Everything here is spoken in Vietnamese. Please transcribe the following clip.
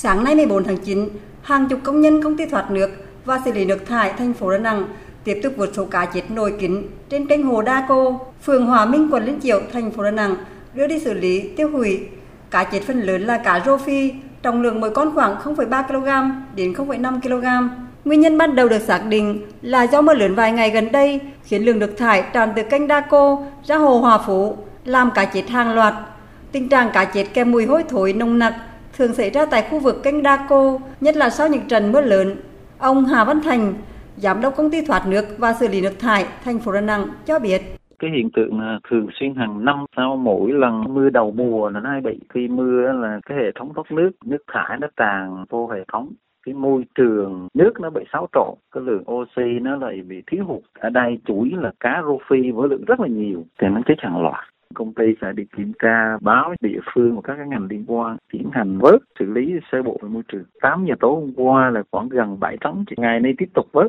Sáng nay 14 tháng 9, hàng chục công nhân công ty thoát nước và xử lý nước thải thành phố Đà Nẵng tiếp tục vượt số cá chết nổi kín trên kênh hồ Đa Cô, phường Hòa Minh, quận Liên Chiểu, thành phố Đà Nẵng đưa đi xử lý tiêu hủy. Cá chết phần lớn là cá rô phi, trọng lượng mỗi con khoảng 0,3 kg đến 0,5 kg. Nguyên nhân ban đầu được xác định là do mưa lớn vài ngày gần đây khiến lượng nước thải tràn từ kênh Đa Cô ra hồ Hòa Phú, làm cá chết hàng loạt. Tình trạng cá chết kèm mùi hôi thối nồng nặc thường xảy ra tại khu vực kênh Đa Cô, nhất là sau những trận mưa lớn. Ông Hà Văn Thành, giám đốc công ty thoát nước và xử lý nước thải thành phố Đà Nẵng cho biết. Cái hiện tượng là thường xuyên hàng năm sau mỗi lần mưa đầu mùa là nó bị. Khi mưa là cái hệ thống thoát nước nước thải nó tràn vô hệ thống. Cái môi trường nước nó bị xáo trộn cái lượng oxy nó lại bị thiếu hụt. Ở đây chủ yếu là cá rô phi với lượng rất là nhiều thì nó chết hàng loạt công ty sẽ đi kiểm tra báo địa phương và các cái ngành liên quan, tiến hành vớt, xử lý sơ bộ về môi trường. 8 giờ tối hôm qua là khoảng gần 7 tấn ngày nay tiếp tục vớt.